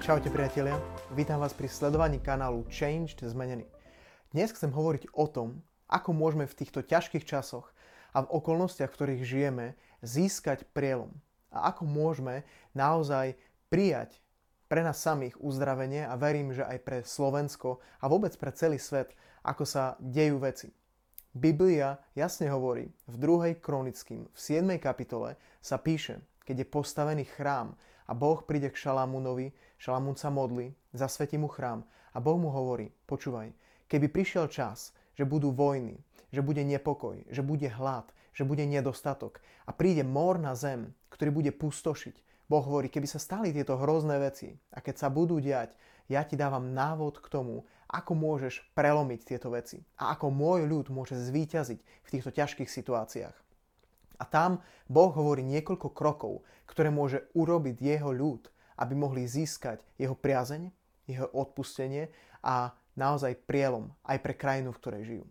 Čaute priatelia, Vítam vás pri sledovaní kanálu Changed Zmenený. Dnes chcem hovoriť o tom, ako môžeme v týchto ťažkých časoch a v okolnostiach, v ktorých žijeme, získať prielom. A ako môžeme naozaj prijať pre nás samých uzdravenie a verím, že aj pre Slovensko a vôbec pre celý svet, ako sa dejú veci. Biblia jasne hovorí, v 2. kronickým, v 7. kapitole sa píše, keď je postavený chrám a Boh príde k Šalamúnovi, Šalamún sa modlí, zasvetí mu chrám a Boh mu hovorí, počúvaj, keby prišiel čas, že budú vojny, že bude nepokoj, že bude hlad, že bude nedostatok a príde mor na zem, ktorý bude pustošiť. Boh hovorí, keby sa stali tieto hrozné veci a keď sa budú diať, ja ti dávam návod k tomu, ako môžeš prelomiť tieto veci a ako môj ľud môže zvíťaziť v týchto ťažkých situáciách. A tam Boh hovorí niekoľko krokov, ktoré môže urobiť jeho ľud, aby mohli získať jeho priazeň, jeho odpustenie a naozaj prielom aj pre krajinu, v ktorej žijú.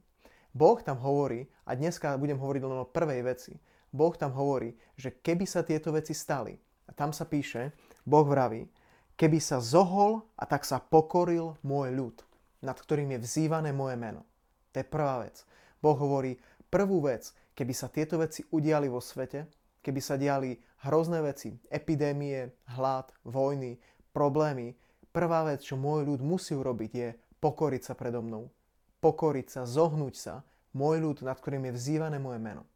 Boh tam hovorí, a dneska budem hovoriť len o prvej veci, Boh tam hovorí, že keby sa tieto veci stali, a tam sa píše, Boh vraví, keby sa zohol a tak sa pokoril môj ľud, nad ktorým je vzývané moje meno. To je prvá vec. Boh hovorí, prvú vec, keby sa tieto veci udiali vo svete, keby sa diali hrozné veci, epidémie, hlad, vojny, problémy, prvá vec, čo môj ľud musí urobiť, je pokoriť sa predo mnou. Pokoriť sa, zohnúť sa, môj ľud, nad ktorým je vzývané moje meno.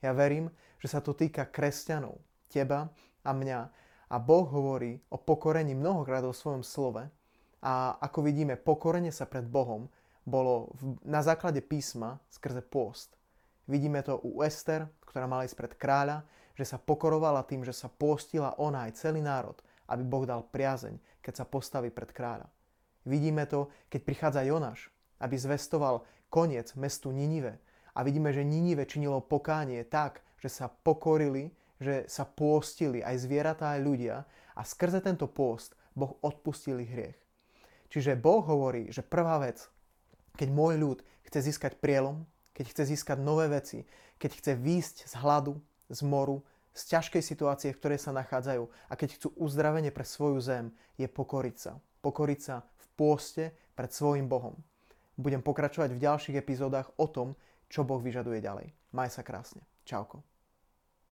Ja verím, že sa to týka kresťanov, teba a mňa. A Boh hovorí o pokorení mnohokrát vo svojom slove. A ako vidíme, pokorenie sa pred Bohom bolo na základe písma skrze pôst. Vidíme to u Ester, ktorá mala ísť pred kráľa, že sa pokorovala tým, že sa postila ona aj celý národ, aby Boh dal priazeň, keď sa postaví pred kráľa. Vidíme to, keď prichádza Jonáš, aby zvestoval koniec mestu Ninive. A vidíme, že Ninive činilo pokánie tak, že sa pokorili, že sa pôstili aj zvieratá, aj ľudia a skrze tento pôst Boh odpustil ich hriech. Čiže Boh hovorí, že prvá vec, keď môj ľud chce získať prielom, keď chce získať nové veci, keď chce výjsť z hladu, z moru, z ťažkej situácie, v ktorej sa nachádzajú a keď chcú uzdravenie pre svoju zem, je pokoriť sa. Pokoriť sa v pôste pred svojim Bohom. Budem pokračovať v ďalších epizódach o tom, čo Boh vyžaduje ďalej. Maj sa krásne. Čauko.